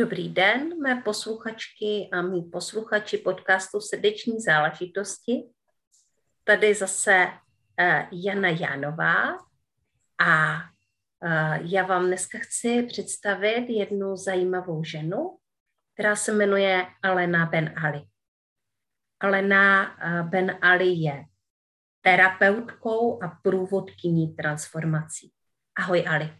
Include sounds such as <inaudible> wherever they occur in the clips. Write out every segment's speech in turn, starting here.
Dobrý den, mé posluchačky a mý posluchači podcastu Srdeční záležitosti. Tady zase uh, Jana Jánová a uh, já vám dneska chci představit jednu zajímavou ženu, která se jmenuje Alena Ben Ali. Alena uh, Ben Ali je terapeutkou a průvodkyní transformací. Ahoj Ali.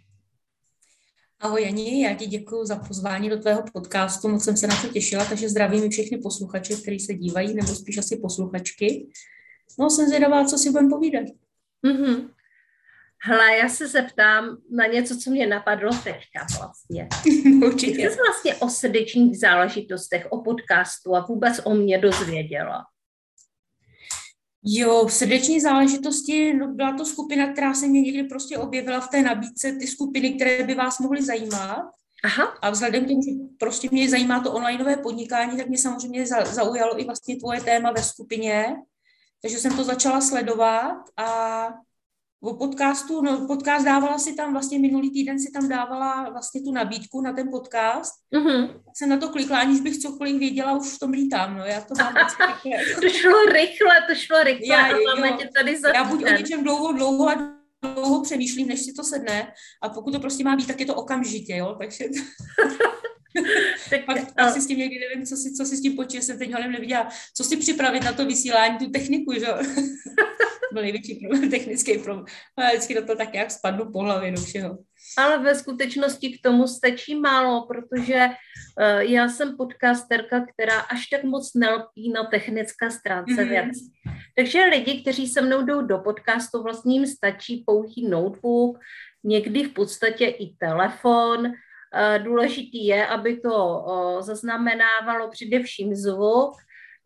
Ahoj Jani, já ti děkuji za pozvání do tvého podcastu, moc jsem se na to těšila, takže zdravím i všechny posluchače, kteří se dívají, nebo spíš asi posluchačky. No, jsem zvědavá, co si budeme povídat. Mm-hmm. Hle, já se zeptám na něco, co mě napadlo teďka vlastně. <laughs> Určitě. Ty jsi vlastně o srdečních záležitostech, o podcastu a vůbec o mě dozvěděla. Jo, srdeční záležitosti, no byla to skupina, která se mě někdy prostě objevila v té nabídce, ty skupiny, které by vás mohly zajímat. Aha. A vzhledem k tomu, že prostě mě zajímá to onlineové podnikání, tak mě samozřejmě zaujalo i vlastně tvoje téma ve skupině. Takže jsem to začala sledovat a o podcastu, no podcast dávala si tam, vlastně minulý týden si tam dávala vlastně tu nabídku na ten podcast. Mm-hmm. Jsem na to klikla, aniž bych cokoliv věděla, už v tom lítám, no, já to mám <laughs> také. to šlo rychle, to šlo rychle já, a máme jo, tě tady za Já buď o něčem dlouho, dlouho a dlouho přemýšlím, než si to sedne a pokud to prostě má být, tak je to okamžitě, jo, takže... <laughs> <laughs> tak, pak, pak si s tím někdy nevím, co si, co si s tím počít, jsem teď ho neviděla, co si připravit na to vysílání, tu techniku, že <laughs> byl největší problém, technický problém. A vždycky do toho tak jak spadnu po hlavě do všeho. Ale ve skutečnosti k tomu stačí málo, protože uh, já jsem podcasterka, která až tak moc nelpí na technické stránce mm-hmm. věcí. Takže lidi, kteří se mnou jdou do podcastu, vlastně jim stačí pouhý notebook, někdy v podstatě i telefon. Uh, důležitý je, aby to uh, zaznamenávalo především zvuk,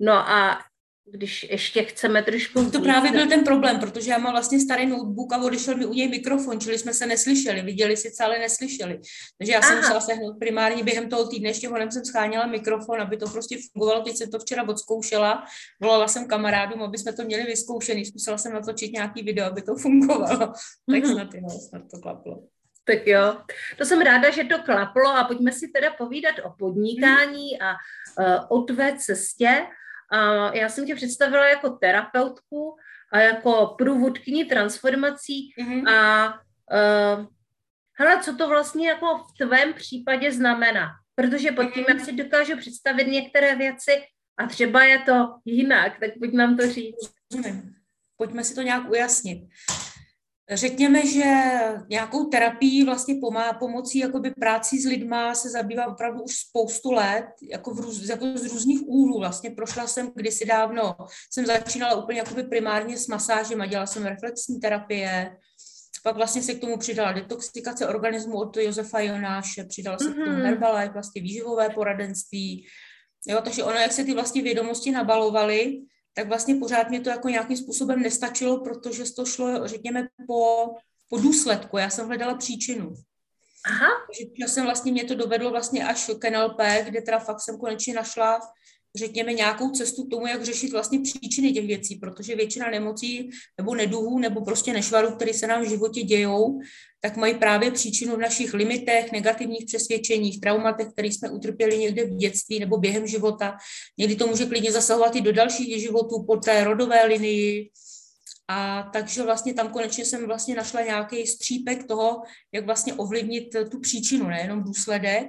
No a když ještě chceme trošku... To právě byl ten problém, protože já mám vlastně starý notebook a odešel mi u něj mikrofon, čili jsme se neslyšeli, viděli sice, ale neslyšeli. Takže já jsem musela sehnout primárně během toho týdne, ještě honem jsem scháněla mikrofon, aby to prostě fungovalo. Teď jsem to včera odzkoušela, volala jsem kamarádům, aby jsme to měli vyzkoušený, zkusila jsem natočit nějaký video, aby to <laughs> fungovalo. tak mm-hmm. snad, no, snad to klaplo. Tak jo, to jsem ráda, že to klaplo a pojďme si teda povídat o podnikání a uh, o tvé cestě. A já jsem tě představila jako terapeutku a jako průvodkyni transformací mm-hmm. a uh, hele, co to vlastně jako v tvém případě znamená? Protože pod tím, jak si dokážu představit některé věci a třeba je to jinak, tak pojď nám to říct. Pojďme si to nějak ujasnit. Řekněme, že nějakou terapii vlastně pomá, pomocí jakoby práci s lidma se zabývám opravdu už spoustu let, jako, v růz, jako z různých úhlů. Vlastně prošla jsem kdysi dávno, jsem začínala úplně jakoby primárně s masážem a dělala jsem reflexní terapie, pak vlastně se k tomu přidala detoxikace organismu od Josefa Jonáše, přidala se mm-hmm. k tomu mhm. Herbalife, vlastně výživové poradenství. Jo, takže ono, jak se ty vlastně vědomosti nabalovaly, tak vlastně pořád mě to jako nějakým způsobem nestačilo, protože to šlo, řekněme, po, po důsledku. Já jsem hledala příčinu. Aha. Takže časem vlastně mě to dovedlo vlastně až k NLP, kde teda fakt jsem konečně našla řekněme, nějakou cestu k tomu, jak řešit vlastně příčiny těch věcí, protože většina nemocí nebo neduhů nebo prostě nešvarů, které se nám v životě dějou, tak mají právě příčinu v našich limitech, negativních přesvědčeních, traumatech, které jsme utrpěli někde v dětství nebo během života. Někdy to může klidně zasahovat i do dalších životů po té rodové linii. A takže vlastně tam konečně jsem vlastně našla nějaký střípek toho, jak vlastně ovlivnit tu příčinu, nejenom důsledek.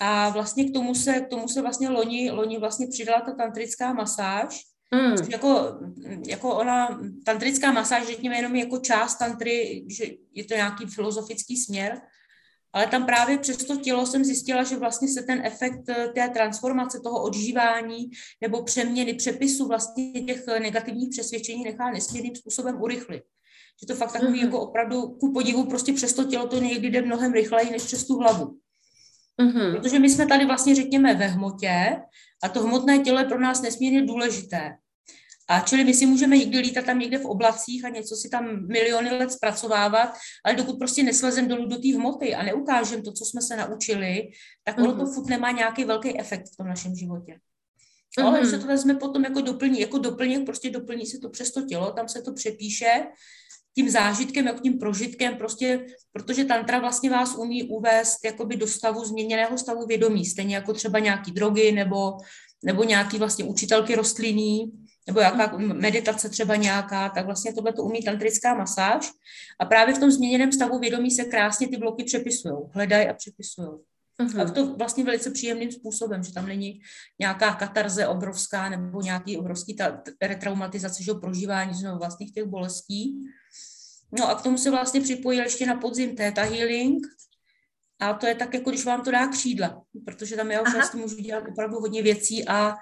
A vlastně k tomu se, k tomu se vlastně loni, loni vlastně přidala ta tantrická masáž, Mm. Jako, jako ona, tantrická masáž, řekněme, jenom jako část tantry, že je to nějaký filozofický směr, ale tam právě přes to tělo jsem zjistila, že vlastně se ten efekt eh, té transformace, toho odžívání nebo přeměny, přepisu vlastně těch negativních přesvědčení nechá nesmírným způsobem urychlit. Že to fakt takový mm. jako opravdu ku podivu prostě přes to tělo to někdy jde mnohem rychleji než přes tu hlavu. Mm-hmm. Protože my jsme tady vlastně, řekněme, ve hmotě a to hmotné tělo je pro nás nesmírně důležité. A čili my si můžeme někdy lítat tam někde v oblacích a něco si tam miliony let zpracovávat, ale dokud prostě neslezem dolů do té hmoty a neukážeme to, co jsme se naučili, tak ono mm-hmm. to furt nemá nějaký velký efekt v tom našem životě. No, ale mm-hmm. se to vezme potom jako doplní, jako doplněk, prostě doplní se to přes to tělo, tam se to přepíše tím zážitkem, jako tím prožitkem, prostě, protože tantra vlastně vás umí uvést jakoby do stavu, změněného stavu vědomí, stejně jako třeba nějaký drogy nebo, nebo nějaký vlastně učitelky rostlinný, nebo jaká meditace třeba nějaká, tak vlastně tohle to umí tantrická masáž. A právě v tom změněném stavu vědomí se krásně ty bloky přepisují, hledají a přepisují. Uh-huh. A to vlastně velice příjemným způsobem, že tam není nějaká katarze obrovská nebo nějaký obrovský ta, retraumatizace, že prožívání znovu vlastních těch bolestí. No a k tomu se vlastně připojil ještě na podzim Theta Healing, a to je tak, jako když vám to dá křídla, protože tam já už vlastně můžu dělat opravdu hodně věcí a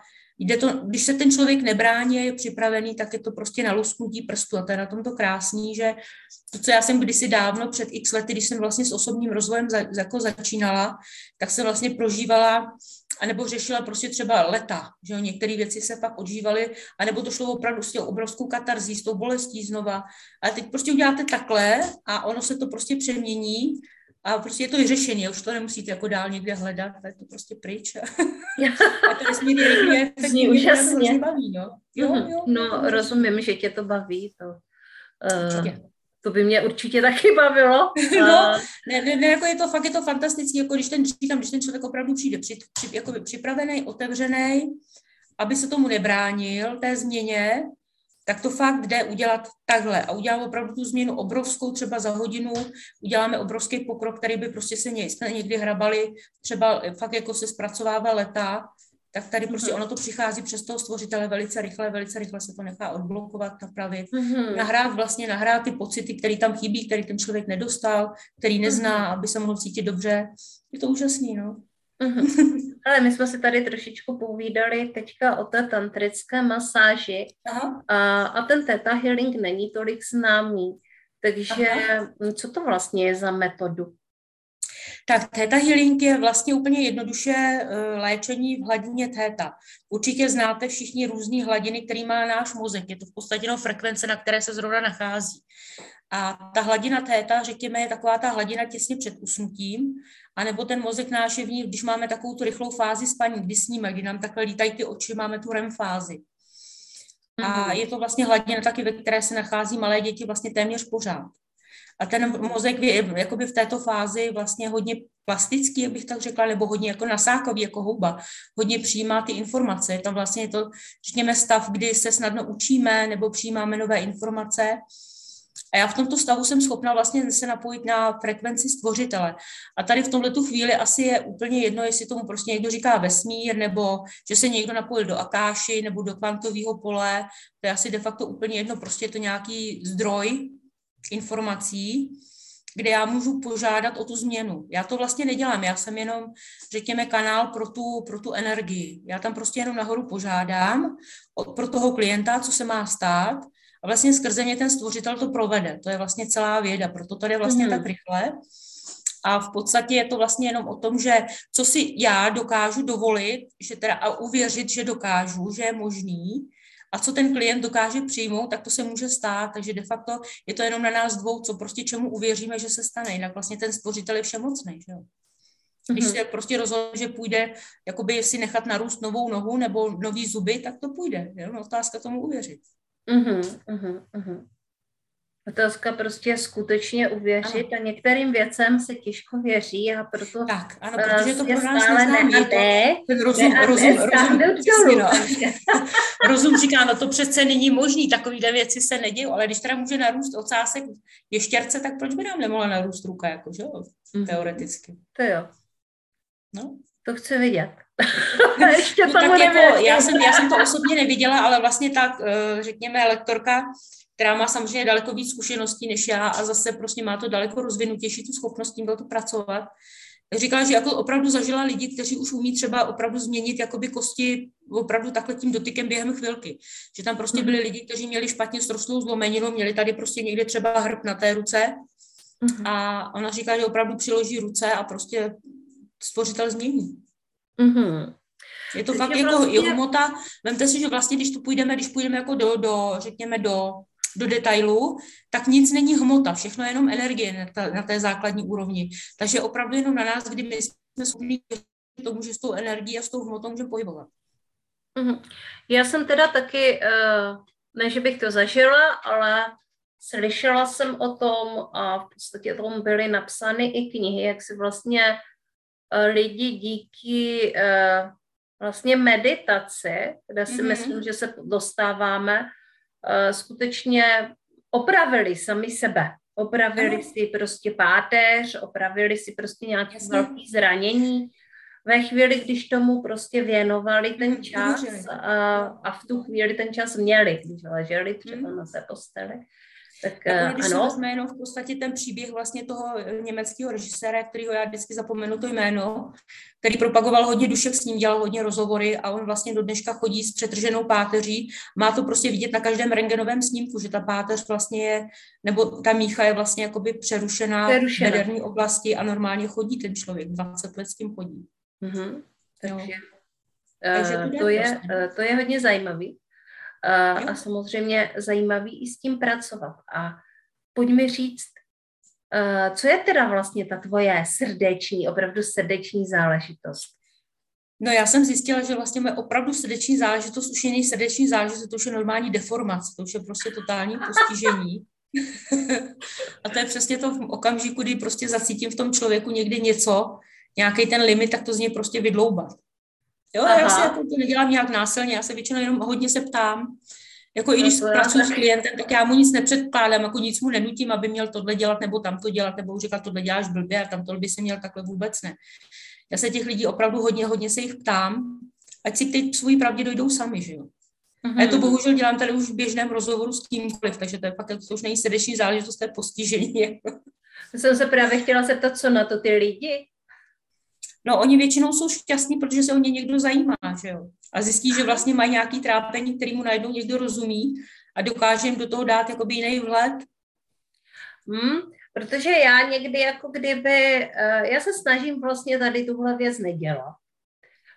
Jde to, když se ten člověk nebrání a je připravený, tak je to prostě na lusknutí prstu. A to je na tom to krásný, že to, co já jsem kdysi dávno před x lety, když jsem vlastně s osobním rozvojem za, jako začínala, tak jsem vlastně prožívala anebo řešila prostě třeba leta, že některé věci se pak odžívaly, anebo to šlo opravdu s tou obrovskou katarzí, s tou bolestí znova. Ale teď prostě uděláte takhle a ono se to prostě přemění a prostě je to vyřešené, už to nemusíte jako dál někde hledat, je to prostě pryč. <laughs> <laughs> a to nesmírně rychle Zní úžasně. Baví, no. Jo, mhm. jo, no, rozumím, že tě to baví. To, uh, to by mě určitě taky bavilo. <laughs> no, ne, ne, ne, jako je to fakt, je to fantastické, jako když ten, říkám, když ten člověk opravdu přijde při, při, jakoby připravený, otevřený, aby se tomu nebránil, té změně, tak to fakt jde udělat takhle a udělám opravdu tu změnu obrovskou, třeba za hodinu uděláme obrovský pokrok, který by prostě se někdy hrabali, třeba fakt jako se zpracovává leta, tak tady prostě mm-hmm. ono to přichází přes toho stvořitele velice rychle, velice rychle se to nechá odblokovat, napravit, mm-hmm. nahrát vlastně, nahrát ty pocity, které tam chybí, který ten člověk nedostal, který nezná, mm-hmm. aby se mohl cítit dobře. Je to úžasný, no. Mm-hmm. <laughs> Ale my jsme si tady trošičku povídali teďka o té tantrické masáži Aha. A, a ten theta healing není tolik známý. Takže Aha. co to vlastně je za metodu? Tak theta healing je vlastně úplně jednoduše eh, léčení v hladině theta. Určitě znáte všichni různé hladiny, který má náš mozek. Je to v podstatě jenom frekvence, na které se zrovna nachází. A ta hladina theta, řekněme, je taková ta hladina těsně před usnutím, anebo ten mozek náš je v ní, když máme takovou tu rychlou fázi spaní, kdy sníme, kdy nám takhle lítají ty oči, máme tu REM fázi. A mhm. je to vlastně hladina taky, ve které se nachází malé děti vlastně téměř pořád. A ten mozek je jakoby v této fázi vlastně hodně plastický, jak bych tak řekla, nebo hodně jako nasákový, jako houba. Hodně přijímá ty informace. Je tam vlastně je to, řekněme, stav, kdy se snadno učíme nebo přijímáme nové informace a já v tomto stavu jsem schopna vlastně se napojit na frekvenci stvořitele. A tady v tomhle tu chvíli asi je úplně jedno, jestli tomu prostě někdo říká vesmír, nebo že se někdo napojil do akáši, nebo do kvantového pole. To je asi de facto úplně jedno, prostě je to nějaký zdroj informací, kde já můžu požádat o tu změnu. Já to vlastně nedělám, já jsem jenom, řekněme, kanál pro tu, pro tu energii. Já tam prostě jenom nahoru požádám pro toho klienta, co se má stát a vlastně skrze mě ten stvořitel to provede. To je vlastně celá věda, proto to je vlastně mm. tak rychle. A v podstatě je to vlastně jenom o tom, že co si já dokážu dovolit, že teda a uvěřit, že dokážu, že je možný, a co ten klient dokáže přijmout, tak to se může stát. Takže de facto je to jenom na nás dvou, co prostě čemu uvěříme, že se stane. Jinak vlastně ten stvořitel je všemocný. Že jo? Když mm-hmm. se prostě rozhodne, že půjde, jakoby si nechat narůst novou nohu nebo nový zuby, tak to půjde. Je otázka tomu uvěřit. Mhm, mhm, mhm. Otázka prostě skutečně uvěřit ano. a některým věcem se těžko věří a proto tak, ano, protože to pro nás. To, ten rozum, ne, rozum, rozum, rozum, no. <laughs> rozum říká, no to přece není možný, takovýhle věci se nedějí, ale když teda může narůst ocásek ještěrce, tak proč by nám nemohla narůst ruka, jako, že jo, mm. teoreticky. To jo. No. To chci vidět. <laughs> Ještě no, tak jako, já, jsem, já jsem to osobně neviděla, ale vlastně tak, eh, řekněme, lektorka, která má samozřejmě daleko víc zkušeností než já a zase prostě má to daleko rozvinutější tu schopnost tím to pracovat, říkala, že jako opravdu zažila lidi, kteří už umí třeba opravdu změnit jakoby kosti opravdu takhle tím dotykem během chvilky. Že tam prostě byli mhm. lidi, kteří měli špatně srostlou zlomeninu, měli tady prostě někde třeba hrb na té ruce uh-huh. a ona říká, že opravdu přiloží ruce a prostě stvořitel změní. Mm-hmm. Je to Takže fakt jako vlastně... hmota, vemte si, že vlastně, když tu půjdeme, když půjdeme jako do, do řekněme, do, do detailu, tak nic není hmota, všechno je jenom energie na, ta, na té základní úrovni. Takže opravdu jenom na nás, kdy my jsme schopni tomu, že s tou energií a s tou hmotou můžeme pohybovat. Mm-hmm. Já jsem teda taky, uh, ne, že bych to zažila, ale slyšela jsem o tom a v podstatě o tom byly napsány i knihy, jak si vlastně lidi díky uh, vlastně meditaci, kde si mm-hmm. myslím, že se dostáváme, uh, skutečně opravili sami sebe. Opravili ano. si prostě páteř, opravili si prostě nějaké velké zranění. Ve chvíli, když tomu prostě věnovali ten mhm, čas a, a v tu chvíli ten čas měli, když leželi třeba mm. na té posteli, tak jako, když ano. si jenom v podstatě ten příběh vlastně toho eh, německého režiséra, kterýho já vždycky zapomenu to jméno, který propagoval hodně dušek, s ním dělal hodně rozhovory a on vlastně do dneška chodí s přetrženou páteří. Má to prostě vidět na každém rengenovém snímku, že ta páteř vlastně je, nebo ta mícha je vlastně jakoby přerušená, přerušená. v bederní oblasti a normálně chodí ten člověk, 20 let s tím chodí. Mm-hmm. Takže, uh, Takže to, to, je, uh, to je hodně zajímavý. A, a samozřejmě zajímavý i s tím pracovat. A pojď mi říct, co je teda vlastně ta tvoje srdeční, opravdu srdeční záležitost? No já jsem zjistila, že vlastně moje opravdu srdeční záležitost už je srdeční záležitost, to už je normální deformace, to už je prostě totální postižení. <laughs> a to je přesně to v okamžiku, kdy prostě zacítím v tom člověku někdy něco, nějaký ten limit, tak to z něj prostě vydloubat. Jo, Aha. já si jako to nedělám nějak násilně, já se většinou jenom hodně se ptám. Jako i když no pracuji s klientem, tak já mu nic nepředkládám, jako nic mu nenutím, aby měl tohle dělat nebo tamto dělat, nebo říkal, tohle děláš blbě a tam by se měl takhle vůbec ne. Já se těch lidí opravdu hodně, hodně se jich ptám, ať si ty svůj pravdě dojdou sami, že jo. Mm-hmm. A já to mhm. bohužel dělám tady už v běžném rozhovoru s kýmkoliv, takže to je fakt, to už není srdeční záležitost, to je postižení. Já jsem se právě chtěla zeptat, co na to ty lidi, No, oni většinou jsou šťastní, protože se o ně někdo zajímá, že jo. A zjistí, že vlastně mají nějaký trápení, který mu najednou někdo rozumí a dokáže jim do toho dát jakoby jiný vhled. Hmm, protože já někdy jako kdyby, uh, já se snažím vlastně tady tuhle věc nedělat.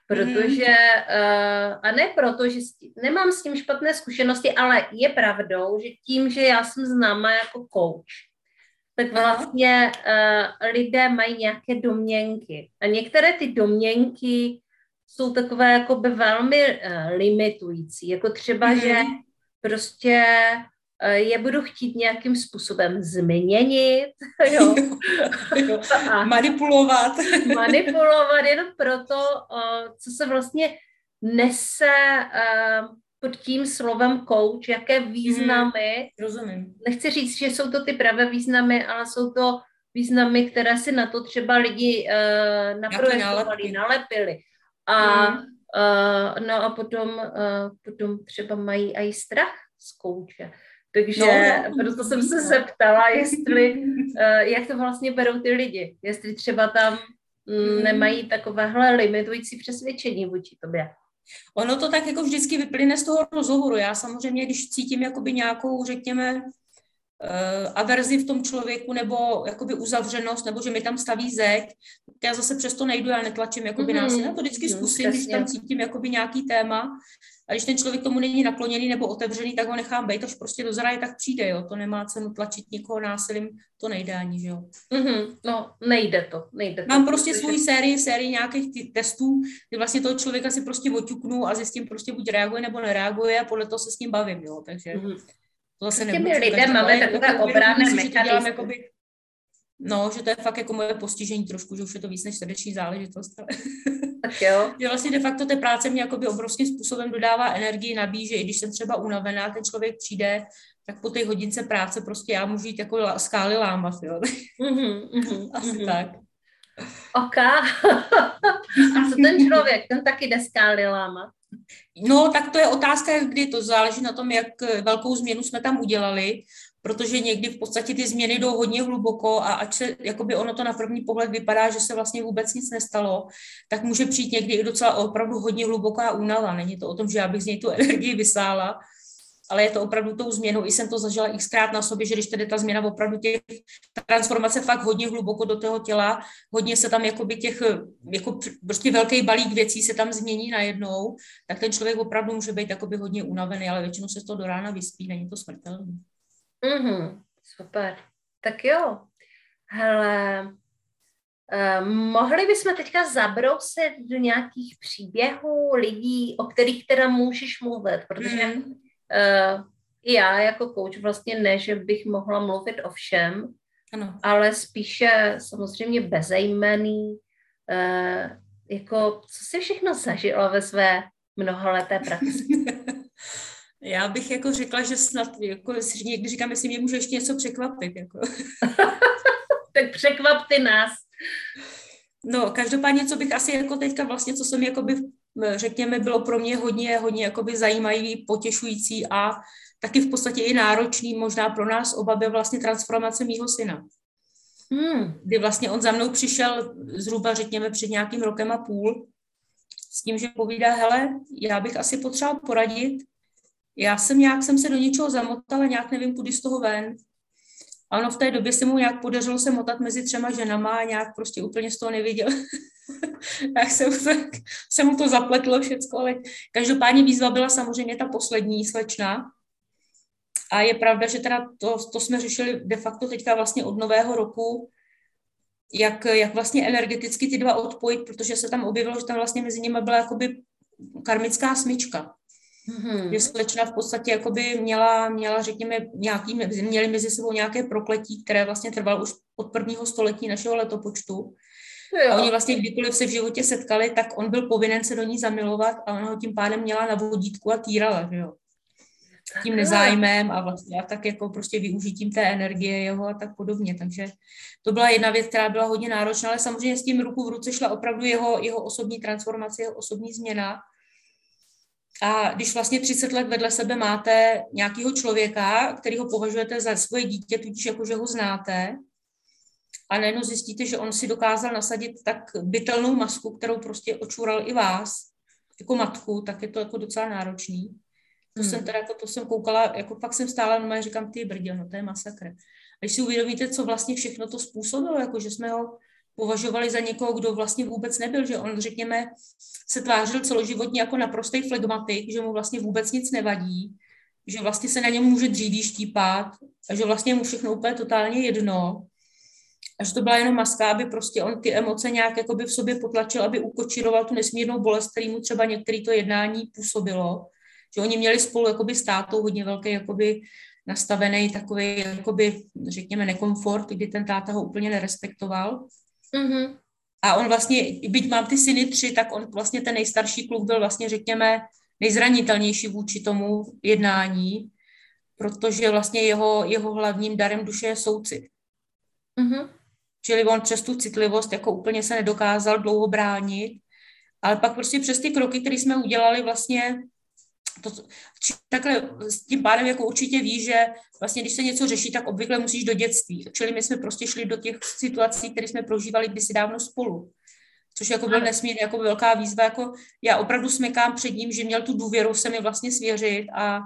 Protože, uh, a ne proto, že nemám s tím špatné zkušenosti, ale je pravdou, že tím, že já jsem známa jako coach, tak vlastně uh, lidé mají nějaké domněnky. A některé ty domněnky jsou takové jakoby velmi uh, limitující. Jako třeba, mm-hmm. že prostě uh, je budu chtít nějakým způsobem změnit, <laughs> jo. jo. <laughs> A manipulovat. <laughs> manipulovat jenom proto, uh, co se vlastně nese uh, pod tím slovem coach, jaké významy. Hmm, rozumím. Nechci říct, že jsou to ty pravé významy, ale jsou to významy, které si na to třeba lidi uh, naprojektovali, nalepili. A, hmm. uh, no a potom, uh, potom třeba mají i strach z kouče. Takže no, proto jsem se zeptala, jestli, uh, <laughs> jak to vlastně berou ty lidi. Jestli třeba tam mm, nemají takovéhle limitující přesvědčení vůči tobě. Ono to tak jako vždycky vyplyne z toho rozhovoru. Já samozřejmě, když cítím jakoby nějakou, řekněme, averzi v tom člověku nebo jakoby uzavřenost, nebo že mi tam staví zeď, já zase přesto nejdu, já netlačím jakoby mm-hmm. násilí. Já to vždycky mm-hmm, zkusím, když tam cítím jakoby nějaký téma a když ten člověk tomu není nakloněný nebo otevřený, tak ho nechám být, až prostě dozraje, tak přijde, jo. To nemá cenu tlačit nikoho násilím, to nejde ani, že jo. Mm-hmm. No, nejde to, nejde to. Mám prostě svůj sérii, sérii nějakých t- testů, kdy vlastně toho člověka si prostě oťuknu a zjistím prostě buď reaguje nebo nereaguje a podle toho se s ním bavím, jo. Takže mm-hmm. To zase nebudu. lidé máme takové obranné mechanismy. No, že to je fakt jako moje postižení trošku, že už je to víc než srdeční záležitost. Tak jo. <laughs> že vlastně de facto té práce mě jakoby obrovským způsobem dodává energii, nabíjí, že i když jsem třeba unavená, ten člověk přijde, tak po té hodince práce prostě já můžu jít jako skály lámat, jo. Mm-hmm, mm-hmm, <laughs> Asi mm-hmm. tak. Ok. <laughs> A co ten člověk, ten taky jde skály lámat? No, tak to je otázka, kdy to záleží na tom, jak velkou změnu jsme tam udělali protože někdy v podstatě ty změny jdou hodně hluboko a ať se, jakoby ono to na první pohled vypadá, že se vlastně vůbec nic nestalo, tak může přijít někdy i docela opravdu hodně hluboká únava. Není to o tom, že já bych z něj tu <laughs> energii vysála, ale je to opravdu tou změnou. I jsem to zažila xkrát na sobě, že když tedy ta změna opravdu těch, ta transformace fakt hodně hluboko do toho těla, hodně se tam jakoby těch, jako prostě velký balík věcí se tam změní najednou, tak ten člověk opravdu může být jakoby hodně unavený, ale většinou se to do rána vyspí, není to smrtelné. Mm-hmm, super. Tak jo. Hele, Uh, mohli bychom teďka zabrousit do nějakých příběhů lidí, o kterých teda můžeš mluvit, protože mm. Uh, já jako coach vlastně ne, že bych mohla mluvit o všem, ano. ale spíše samozřejmě bezejmený, uh, jako co jsi všechno zažila ve své mnohaleté praxi? <laughs> Já bych jako řekla, že snad, jako někdy říkám, jestli mě může ještě něco překvapit. Jako. <laughs> tak překvap ty nás. No, každopádně, co bych asi jako teďka vlastně, co jsem jakoby, řekněme, bylo pro mě hodně, hodně jakoby zajímavý, potěšující a taky v podstatě i náročný možná pro nás oba byl vlastně transformace mýho syna. Hmm. Kdy vlastně on za mnou přišel zhruba, řekněme, před nějakým rokem a půl s tím, že povídá, hele, já bych asi potřeboval poradit, já jsem nějak jsem se do něčeho zamotala, nějak nevím, kudy z toho ven. A ono v té době se mu nějak podařilo se motat mezi třema ženama a nějak prostě úplně z toho neviděl. <laughs> <laughs> tak se, tak se mu to zapletlo všecko, ale každopádně výzva byla samozřejmě ta poslední slečna. A je pravda, že teda to, to jsme řešili de facto teďka vlastně od nového roku, jak, jak vlastně energeticky ty dva odpojit, protože se tam objevilo, že tam vlastně mezi nimi byla jakoby karmická smyčka. Mm-hmm. Že slečna v podstatě jakoby měla, měla, řekněme, nějaký, měli mezi sebou nějaké prokletí, které vlastně trvalo už od prvního století našeho letopočtu. Jo. A oni vlastně kdykoliv se v životě setkali, tak on byl povinen se do ní zamilovat a ona ho tím pádem měla na vodítku a týrala, že jo. Tím nezájmem a vlastně a tak jako prostě využitím té energie jeho a tak podobně. Takže to byla jedna věc, která byla hodně náročná, ale samozřejmě s tím ruku v ruce šla opravdu jeho, jeho osobní transformace, jeho osobní změna a když vlastně 30 let vedle sebe máte nějakého člověka, který ho považujete za svoje dítě, tudíž jako, že ho znáte, a najednou zjistíte, že on si dokázal nasadit tak bytelnou masku, kterou prostě očural i vás, jako matku, tak je to jako docela náročný. To hmm. jsem teda, jako, to jsem koukala, jako pak jsem stála no říkám, ty brdě, no to je masakr. A když si uvědomíte, co vlastně všechno to způsobilo, jako že jsme ho považovali za někoho, kdo vlastně vůbec nebyl, že on, řekněme, se tvářil celoživotně jako naprostý flegmatik, že mu vlastně vůbec nic nevadí, že vlastně se na něm může dříví štípat a že vlastně mu všechno úplně totálně jedno. A že to byla jenom maska, aby prostě on ty emoce nějak jakoby v sobě potlačil, aby ukočiroval tu nesmírnou bolest, který mu třeba některé to jednání působilo. Že oni měli spolu jakoby státou hodně velký jakoby nastavený takový, jakoby, řekněme, nekomfort, kdy ten táta ho úplně nerespektoval. Mm-hmm. A on vlastně, byť mám ty syny tři, tak on vlastně ten nejstarší kluk byl vlastně, řekněme, nejzranitelnější vůči tomu jednání, protože vlastně jeho, jeho hlavním darem duše je soucit. Mm-hmm. Čili on přes tu citlivost jako úplně se nedokázal dlouho bránit, ale pak prostě přes ty kroky, které jsme udělali, vlastně to, takhle s tím pádem jako určitě ví, že vlastně když se něco řeší, tak obvykle musíš do dětství. Čili my jsme prostě šli do těch situací, které jsme prožívali kdysi dávno spolu. Což jako byl nesmírně jako velká výzva. Jako já opravdu smekám před ním, že měl tu důvěru se mi vlastně svěřit a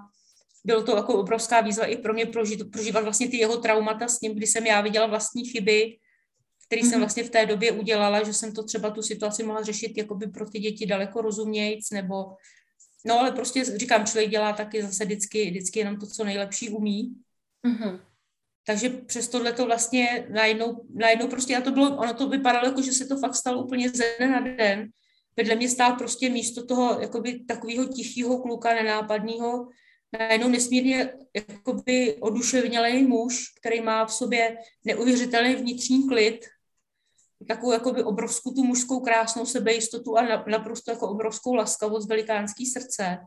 bylo to jako obrovská výzva i pro mě prožít, prožívat vlastně ty jeho traumata s ním, kdy jsem já viděla vlastní chyby, který jsem mhm. vlastně v té době udělala, že jsem to třeba tu situaci mohla řešit jakoby pro ty děti daleko rozumějíc, nebo No ale prostě říkám, člověk dělá taky zase vždycky, vždycky jenom to, co nejlepší umí. Mm-hmm. Takže přes tohle to vlastně najednou, najednou prostě, a to bylo, ono to vypadalo jako, že se to fakt stalo úplně ze dne na den. Vedle mě stál prostě místo toho jakoby takového tichého kluka, nenápadného, najednou nesmírně jakoby oduševnělý muž, který má v sobě neuvěřitelný vnitřní klid, takovou jakoby obrovskou tu mužskou krásnou sebejistotu a naprosto jako obrovskou laskavost, velikánský srdce.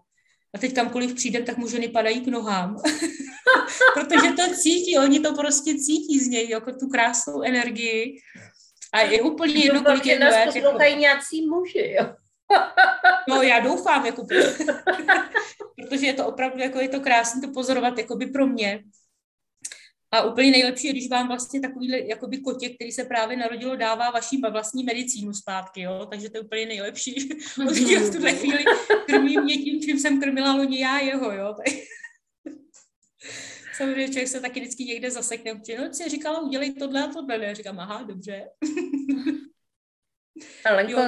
A teď kamkoliv přijde, tak mu ženy padají k nohám. <laughs> Protože to cítí, oni to prostě cítí z něj, jako tu krásnou energii. A je úplně jedno, kolik je nás poslouchají jako... nějací muži, jo. <laughs> no já doufám, jako, <laughs> protože je to opravdu, jako je to krásné to pozorovat, jako by pro mě, a úplně nejlepší je, když vám vlastně takový jakoby kotě, který se právě narodilo, dává vaší vlastní medicínu zpátky, jo? takže to je úplně nejlepší. <laughs> v tuhle chvíli krmí mě tím, čím jsem krmila loni já jeho, jo. <laughs> Samozřejmě člověk se taky vždycky někde zasekne. No, si říkala, udělej tohle a tohle. Já říkám, aha, dobře. <laughs> Alenko,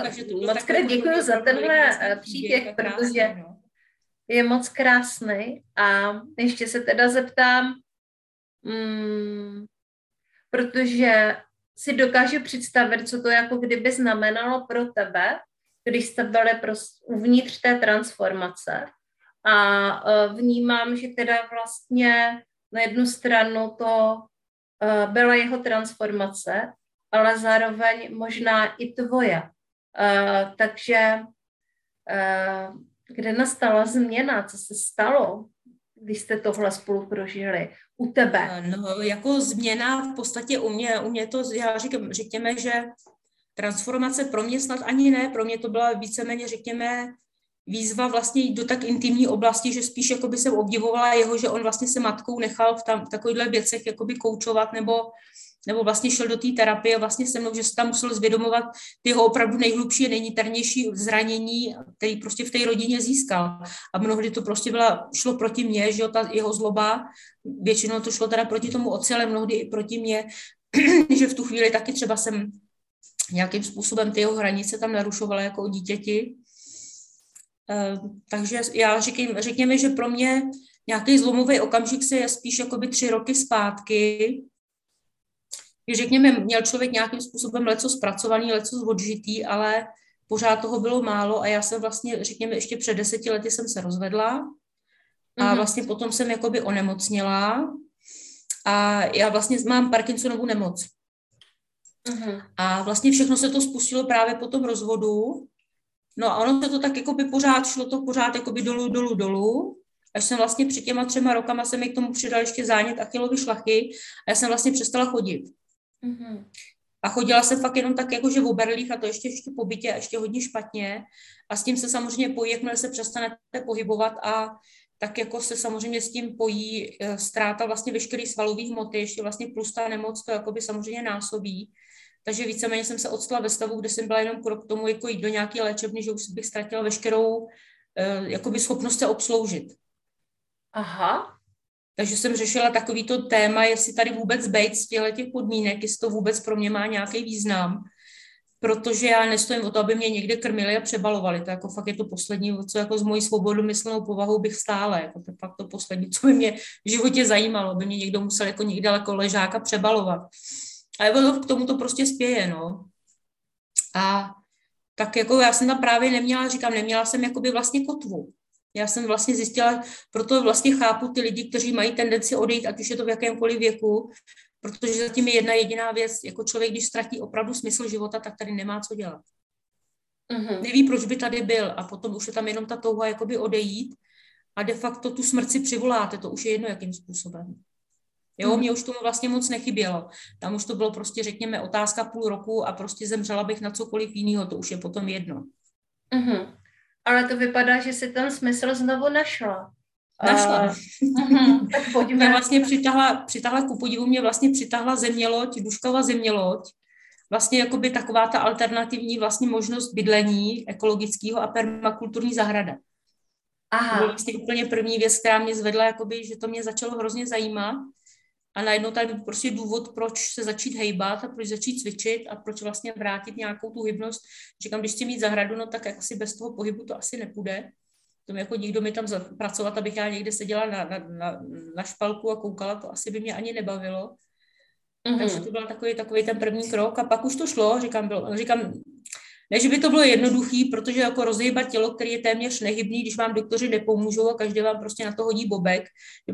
moc krát děkuji za tenhle eh, příběh, protože no. je moc krásný. A ještě se teda zeptám, mm, protože si dokážu představit, co to jako kdyby znamenalo pro tebe, když jste byli prostě uvnitř té transformace. A e, vnímám, že teda vlastně na jednu stranu to e, byla jeho transformace, ale zároveň možná i tvoje. E, takže kde nastala změna, co se stalo, když jste tohle spolu prožili u tebe? No, jako změna v podstatě u mě, u mě to, já říkám, řekněme, že transformace pro mě snad ani ne, pro mě to byla víceméně, řekněme, výzva vlastně jít do tak intimní oblasti, že spíš jako by jsem obdivovala jeho, že on vlastně se matkou nechal v, tam, v takovýchhle věcech jakoby koučovat nebo, nebo vlastně šel do té terapie vlastně se mnou, že se tam musel zvědomovat ty jeho opravdu nejhlubší, nejniternější zranění, který prostě v té rodině získal. A mnohdy to prostě byla, šlo proti mně, že jo, ta jeho zloba, většinou to šlo teda proti tomu otci, ale mnohdy i proti mně, <clears throat> že v tu chvíli taky třeba jsem nějakým způsobem ty jeho hranice tam narušovala jako dítěti. Eh, takže já říkám, řekněme, že pro mě nějaký zlomový okamžik se je spíš jakoby tři roky zpátky, kdy řekněme, měl člověk nějakým způsobem leco zpracovaný, leco odžitý, ale pořád toho bylo málo a já jsem vlastně, řekněme, ještě před deseti lety jsem se rozvedla a mm-hmm. vlastně potom jsem jakoby onemocněla a já vlastně mám Parkinsonovu nemoc. Mm-hmm. A vlastně všechno se to spustilo právě po tom rozvodu. No a ono se to tak jako by pořád šlo to pořád jako by dolů, dolů, dolů. Až jsem vlastně před těma třema rokama se mi k tomu přidal ještě zánět achilovy šlachy a já jsem vlastně přestala chodit. Mm-hmm. A chodila jsem fakt jenom tak jako, že v oberlích a to ještě, ještě po bytě a ještě hodně špatně. A s tím se samozřejmě pojí, jakmile se přestanete pohybovat a tak jako se samozřejmě s tím pojí e, ztráta vlastně veškerý svalových hmoty, ještě vlastně plus ta nemoc to jako by samozřejmě násobí. Takže víceméně jsem se odstala ve stavu, kde jsem byla jenom krok k tomu, jako jít do nějaké léčebny, že už bych ztratila veškerou uh, jakoby schopnost se obsloužit. Aha. Takže jsem řešila takovýto téma, jestli tady vůbec být z těchto těch podmínek, jestli to vůbec pro mě má nějaký význam, protože já nestojím o to, aby mě někde krmili a přebalovali. To jako fakt je to poslední, co jako z mojí svobodomyslnou povahou bych stále. Jako to je fakt to poslední, co by mě v životě zajímalo, aby mě někdo musel jako někde jako ležáka přebalovat. A ono k tomu to prostě spěje, no. A tak jako já jsem tam právě neměla, říkám, neměla jsem jakoby vlastně kotvu. Já jsem vlastně zjistila, proto vlastně chápu ty lidi, kteří mají tendenci odejít, ať už je to v jakémkoliv věku, protože zatím je jedna jediná věc, jako člověk, když ztratí opravdu smysl života, tak tady nemá co dělat. Mm-hmm. Neví, proč by tady byl a potom už je tam jenom ta touha jakoby odejít a de facto tu smrt si přivoláte, to už je jedno, jakým způsobem. Jo, hmm. mě už tomu vlastně moc nechybělo. Tam už to bylo prostě, řekněme, otázka půl roku a prostě zemřela bych na cokoliv jiného, to už je potom jedno. Mm-hmm. Ale to vypadá, že si ten smysl znovu našla. Našla. Uh, <laughs> tak pojďme. Mě vlastně přitahla, přitahla, ku podivu mě vlastně přitahla zeměloď, Duškova zeměloď, vlastně jakoby taková ta alternativní vlastně možnost bydlení ekologického a permakulturní zahrada. Aha. To byla vlastně úplně první věc, která mě zvedla, jakoby, že to mě začalo hrozně zajímat a najednou tady byl prostě důvod, proč se začít hejbat a proč začít cvičit a proč vlastně vrátit nějakou tu hybnost. Říkám, když chci mít zahradu, no tak asi bez toho pohybu to asi nepůjde. To mi jako nikdo mi tam pracovat, abych já někde seděla na, na, na, na špalku a koukala, to asi by mě ani nebavilo. Mm-hmm. Takže to byl takový, takový ten první krok a pak už to šlo, říkám, bylo, říkám ne, že by to bylo jednoduché, protože jako rozhýbat tělo, který je téměř nehybný, když vám doktoři nepomůžou a každý vám prostě na to hodí bobek.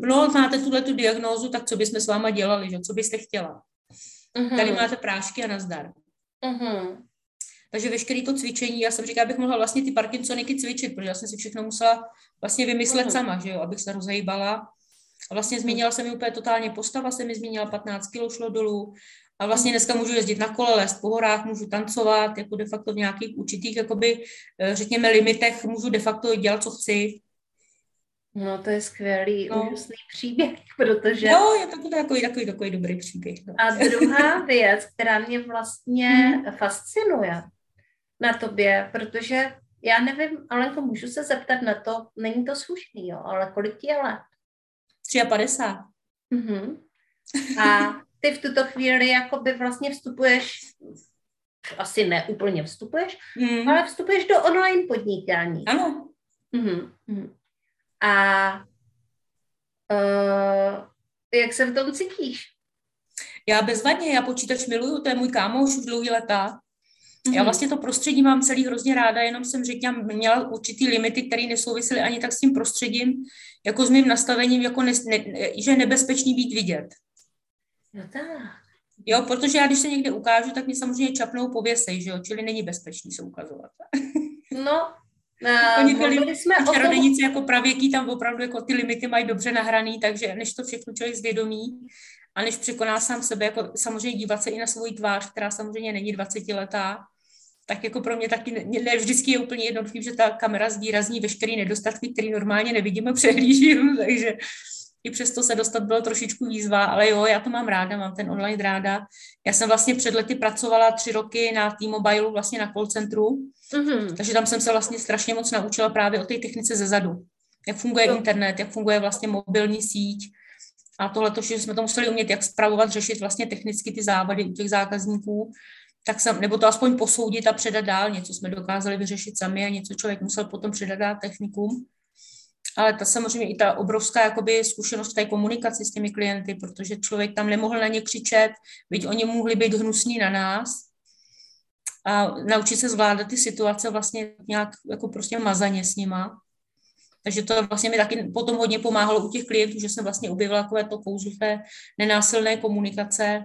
No, máte tuhle tu diagnózu, tak co bychom s váma dělali, že? co byste chtěla? Uh-huh. Tady máte prášky a nazdar. Uh-huh. Takže veškeré to cvičení, já jsem říkala, abych mohla vlastně ty Parkinsoniky cvičit, protože já jsem si všechno musela vlastně vymyslet uh-huh. sama, že jo, abych se rozhýbala. A vlastně změnila se mi úplně totálně postava, se mi změnila 15 kg, šlo dolů, a vlastně dneska můžu jezdit na kole, lézt po horách, můžu tancovat, jako de facto v nějakých určitých, jakoby, eh, řekněme, limitech, můžu de facto dělat, co chci. No, to je skvělý, no. úžasný příběh, <laughs> protože... Jo, je to takový, takový, takový dobrý příběh. No. A druhá <laughs> věc, která mě vlastně hmm. fascinuje na tobě, protože já nevím, ale to můžu se zeptat na to, není to slušný, jo, ale kolik ti je let? 53. Mm-hmm. A <laughs> ty v tuto chvíli jakoby vlastně vstupuješ, asi ne úplně vstupuješ, mm. ale vstupuješ do online podnikání. Ano. Mm-hmm. A uh, jak se v tom cítíš? Já bezvadně, já počítač miluju, to je můj kámoš už dlouhý leta. Mm-hmm. Já vlastně to prostředí mám celý hrozně ráda, jenom jsem řekla, měla určitý limity, které nesouvisely ani tak s tím prostředím, jako s mým nastavením, jako ne, ne, že je nebezpečný být vidět. No tak. Jo, protože já když se někde ukážu, tak mě samozřejmě čapnou pověsej, že jo, čili není bezpečný se ukazovat. <laughs> No, <laughs> Oni byli jsme čarodějnici tom... jako pravěký, tam opravdu jako ty limity mají dobře nahraný, takže než to všechno člověk zvědomí a než překoná sám sebe, jako samozřejmě dívat se i na svou tvář, která samozřejmě není 20 letá, tak jako pro mě taky ne, ne vždycky je úplně jednoduchý, že ta kamera zdírazní veškerý nedostatky, který normálně nevidíme, přehlížím, <laughs> takže i přesto se dostat bylo trošičku výzva, ale jo, já to mám ráda, mám ten online ráda. Já jsem vlastně před lety pracovala tři roky na T-Mobile, vlastně na call centru, mm-hmm. takže tam jsem se vlastně strašně moc naučila právě o té technice ze zadu. Jak funguje no. internet, jak funguje vlastně mobilní síť, a tohle, že jsme to museli umět, jak spravovat, řešit vlastně technicky ty závady u těch zákazníků, tak jsem, nebo to aspoň posoudit a předat dál, něco jsme dokázali vyřešit sami a něco člověk musel potom předat dál technikům ale ta samozřejmě i ta obrovská jakoby, zkušenost v té komunikaci s těmi klienty, protože člověk tam nemohl na ně křičet, byť oni mohli být hnusní na nás a naučit se zvládat ty situace vlastně nějak jako prostě mazaně s nima. Takže to vlastně mi taky potom hodně pomáhalo u těch klientů, že jsem vlastně objevila takové to kouzlo nenásilné komunikace,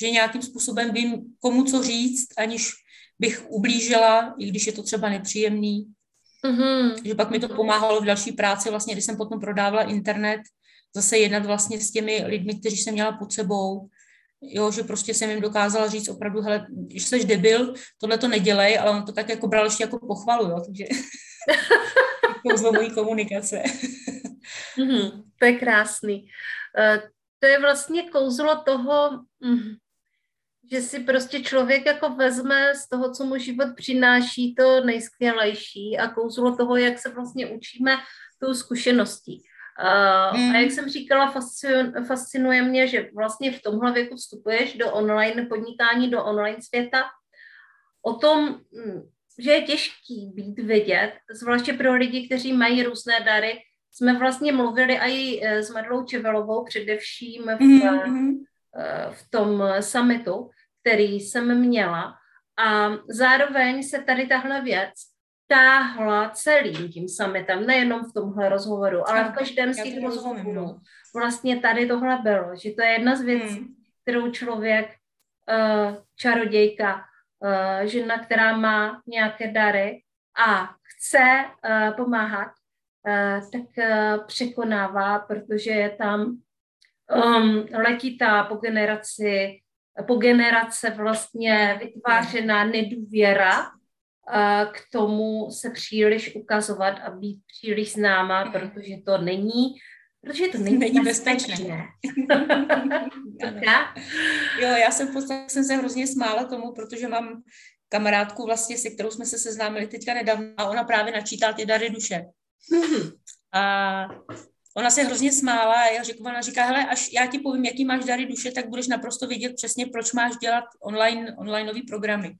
že nějakým způsobem vím, komu co říct, aniž bych ublížila, i když je to třeba nepříjemný, Mm-hmm. Že pak mi to pomáhalo v další práci, vlastně, když jsem potom prodávala internet, zase jednat vlastně s těmi lidmi, kteří jsem měla pod sebou, jo, že prostě jsem jim dokázala říct opravdu, hele, když jsi debil, tohle to nedělej, ale on to tak jako bral ještě jako pochvalu, jo, takže <laughs> kouzlo mojí komunikace. mm-hmm, to je krásný. Uh, to je vlastně kouzlo toho, mm, že si prostě člověk jako vezme z toho, co mu život přináší, to nejskvělejší a kouzlo toho, jak se vlastně učíme tou zkušeností. Uh, mm. A jak jsem říkala, fascinuje, fascinuje mě, že vlastně v tomhle věku vstupuješ do online podnikání, do online světa. O tom, hm, že je těžký být vidět, zvláště pro lidi, kteří mají různé dary, jsme vlastně mluvili i eh, s Madlou Čevelovou především v, mm-hmm. v tom summitu, který jsem měla. A zároveň se tady tahle věc táhla celým tím summitem, nejenom v tomhle rozhovoru, ale v každém z těch rozhovorů. No. Vlastně tady tohle bylo, že to je jedna z věcí, hmm. kterou člověk, uh, čarodějka, uh, žena, která má nějaké dary a chce uh, pomáhat, tak překonává, protože je tam um, letitá po generaci po generace vlastně vytvářená nedůvěra k tomu se příliš ukazovat a být příliš známá, mhm. protože to není protože to není, není bezpečné. <laughs> jo, já jsem v podstatě jsem se hrozně smála tomu, protože mám kamarádku vlastně, se kterou jsme se seznámili teďka nedávno a ona právě načítá ty dary duše. Mhm. A Ona se hrozně smála a já řekl, ona říká, hele, až já ti povím, jaký máš dary duše, tak budeš naprosto vědět přesně, proč máš dělat online, onlineové programy.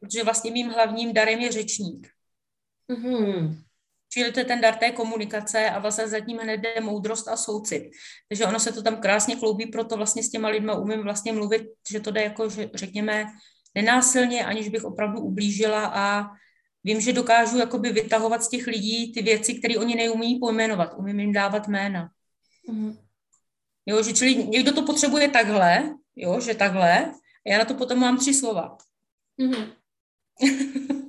Protože vlastně mým hlavním darem je řečník. Mm-hmm. Čili to je ten dar té komunikace a vlastně zatím hned jde moudrost a soucit. Takže ono se to tam krásně kloubí, proto vlastně s těma lidma umím vlastně mluvit, že to jde jako, že řekněme, nenásilně, aniž bych opravdu ublížila a vím, že dokážu jakoby vytahovat z těch lidí ty věci, které oni neumí pojmenovat. Umím jim dávat jména. Mm. Jo, že čili někdo to potřebuje takhle, jo, že takhle, a já na to potom mám tři slova. Mm.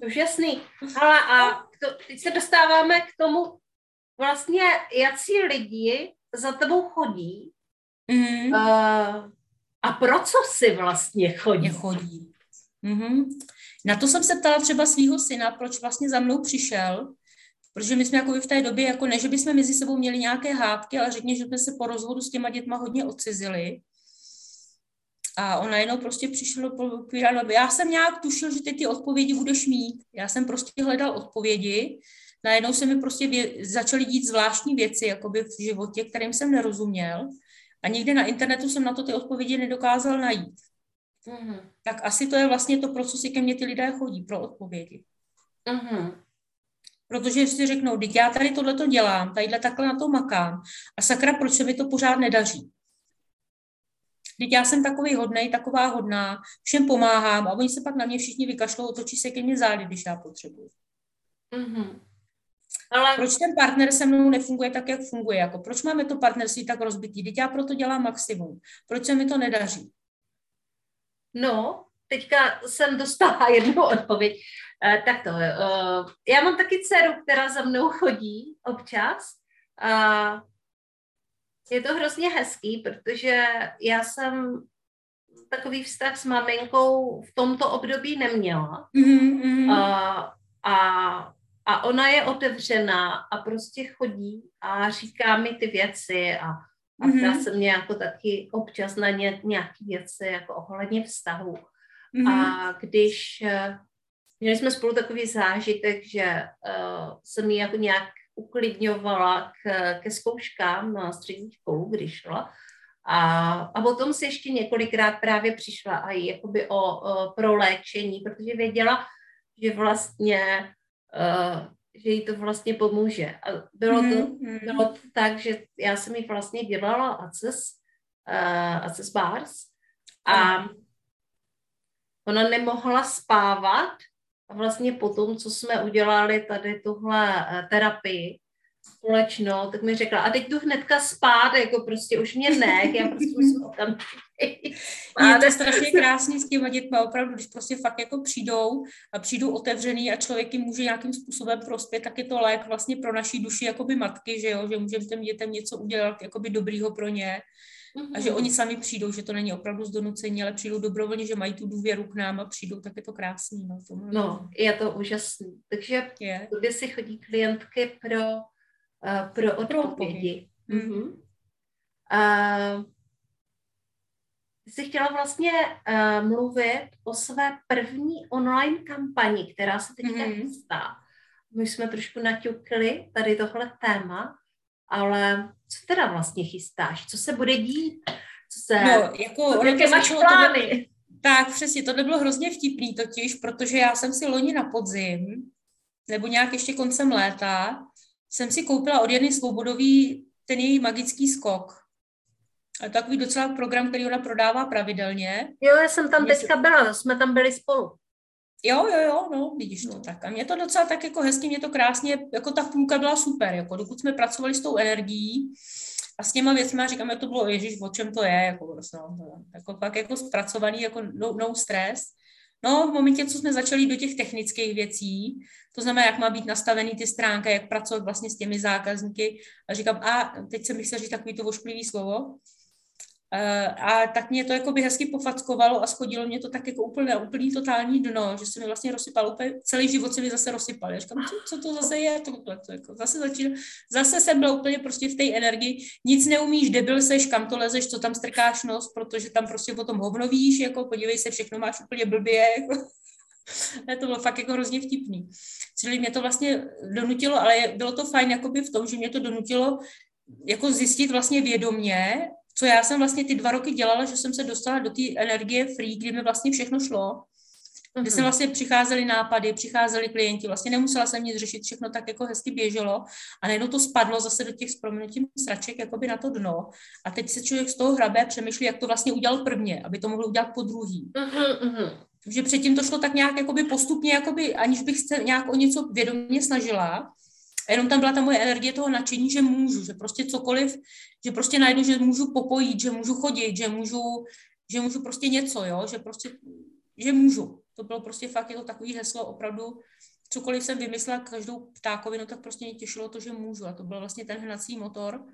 <laughs> Už jasný. Ale a to, teď se dostáváme k tomu, vlastně, jaký lidi za tebou chodí mm. uh, a pro co si vlastně chodí? chodí. Mm-hmm. Na to jsem se ptala třeba svého syna, proč vlastně za mnou přišel, protože my jsme jako v té době, jako ne, že bychom mezi sebou měli nějaké hádky, ale řekně, že jsme se po rozvodu s těma dětma hodně odcizili. A on najednou prostě přišel povídat, já jsem nějak tušil, že ty ty odpovědi budeš mít. Já jsem prostě hledal odpovědi. Najednou se mi prostě vě- začaly dít zvláštní věci jakoby v životě, kterým jsem nerozuměl. A nikde na internetu jsem na to ty odpovědi nedokázal najít. Mm-hmm. Tak asi to je vlastně to, pro co si ke mně ty lidé chodí, pro odpovědi. Mm-hmm. Protože si řeknou, teď já tady tohle dělám, tadyhle takhle na to makám a sakra, proč se mi to pořád nedaří? Teď já jsem takový hodnej, taková hodná, všem pomáhám a oni se pak na mě všichni vykašlou, otočí se ke mně zády, když já potřebuji. Mm-hmm. Ale... Proč ten partner se mnou nefunguje tak, jak funguje? Jako proč máme to partnerství tak rozbitý? Teď já proto dělám maximum. Proč se mi to nedaří? No, teďka jsem dostala <laughs> jednu odpověď. Uh, tak to, uh, já mám taky dceru, která za mnou chodí občas. Je to hrozně hezký, protože já jsem takový vztah s maminkou v tomto období neměla. Mm-hmm. Uh, a a ona je otevřená a prostě chodí a říká mi ty věci a, a mm-hmm. se mě jako taky občas na ně, nějaké věci jako ohledně vztahu. Mm-hmm. A když eh, měli jsme spolu takový zážitek, že uh, jsem ji jako nějak uklidňovala k, ke zkouškám na střední školu, když šla. A, a potom si ještě několikrát právě přišla a jakoby o, o pro léčení, protože věděla, že vlastně uh, že jí to vlastně pomůže. A bylo, mm-hmm. to, mhm. bylo to tak, že já jsem jí vlastně dělala ACES, uh, ACES bars a ona nemohla spávat a vlastně potom, co jsme udělali tady tuhle uh, terapii, společnou, tak mi řekla, a teď jdu hnedka spát, jako prostě už mě ne, já prostě musím <laughs> okamžitě <laughs> Je to strašně krásný s těma dětma, opravdu, když prostě fakt jako přijdou a přijdou otevřený a člověk jim může nějakým způsobem prospět, tak je to lék vlastně pro naší duši jakoby matky, že jo, že můžeme těm dětem něco udělat jakoby dobrýho pro ně. Mm-hmm. A že oni sami přijdou, že to není opravdu z donucení, ale přijdou dobrovolně, že mají tu důvěru k nám a přijdou, tak je to krásný. No, to no je to úžasný. Takže je. kde si chodí klientky pro uh, pro odpovědi. Mm-hmm. Uh, jsi chtěla vlastně uh, mluvit o své první online kampani, která se teďka mm-hmm. chystá. My jsme trošku naťukli tady tohle téma, ale co teda vlastně chystáš? Co se bude dít? Co se, no, jako, jaké máš plány? Tohle, tak přesně, tohle bylo hrozně vtipný totiž, protože já jsem si loni na podzim, nebo nějak ještě koncem léta, jsem si koupila od jedné Svobodový ten její magický skok. A takový docela program, který ona prodává pravidelně. Jo, já jsem tam mě teďka se... byla, jsme tam byli spolu. Jo, jo, jo, no, vidíš to tak. A mě to docela tak jako hezky, mě to krásně, jako ta půlka byla super, jako dokud jsme pracovali s tou energií a s těma věcmi, říkáme, to bylo, ježíš, o čem to je, jako, prostě, no, jako pak jako zpracovaný, jako no, no stress. No, v momentě, co jsme začali do těch technických věcí, to znamená, jak má být nastavený ty stránky, jak pracovat vlastně s těmi zákazníky, a říkám, a teď jsem chtěla říct takový to vošklivý slovo, a tak mě to jako by hezky pofackovalo a schodilo mě to tak jako úplně úplný totální dno, že se mi vlastně rozsypalo úplně, celý život se mi zase rozsypal. Já říkám, co, co to zase je, to, to, to jako zase začíná, zase jsem byla úplně prostě v té energii, nic neumíš, debil seš, kam to lezeš, co tam strkáš nos, protože tam prostě potom hovno víš, jako podívej se, všechno máš úplně blbě, jako. <laughs> to bylo fakt jako hrozně vtipný. Čili mě to vlastně donutilo, ale bylo to fajn jakoby v tom, že mě to donutilo jako zjistit vlastně vědomě, co já jsem vlastně ty dva roky dělala, že jsem se dostala do té energie free, kdy mi vlastně všechno šlo. Kdy jsem mhm. vlastně přicházely nápady, přicházeli klienti, vlastně nemusela jsem nic řešit, všechno tak jako hezky běželo a najednou to spadlo zase do těch s proměnutím sraček jakoby na to dno a teď se člověk z toho hrabe přemýšlí, jak to vlastně udělal prvně, aby to mohl udělat po druhý. Uh-huh, Takže předtím to šlo tak nějak jakoby postupně, jakoby, aniž bych se nějak o něco vědomě snažila, a jenom tam byla ta moje energie toho nadšení, že můžu, že prostě cokoliv, že prostě najdu, že můžu popojit, že můžu chodit, že můžu, že můžu prostě něco, jo, že prostě, že můžu. To bylo prostě fakt jako takový heslo, opravdu cokoliv jsem vymyslela, každou ptákovinu, tak prostě mě těšilo to, že můžu. A to byl vlastně ten hnací motor.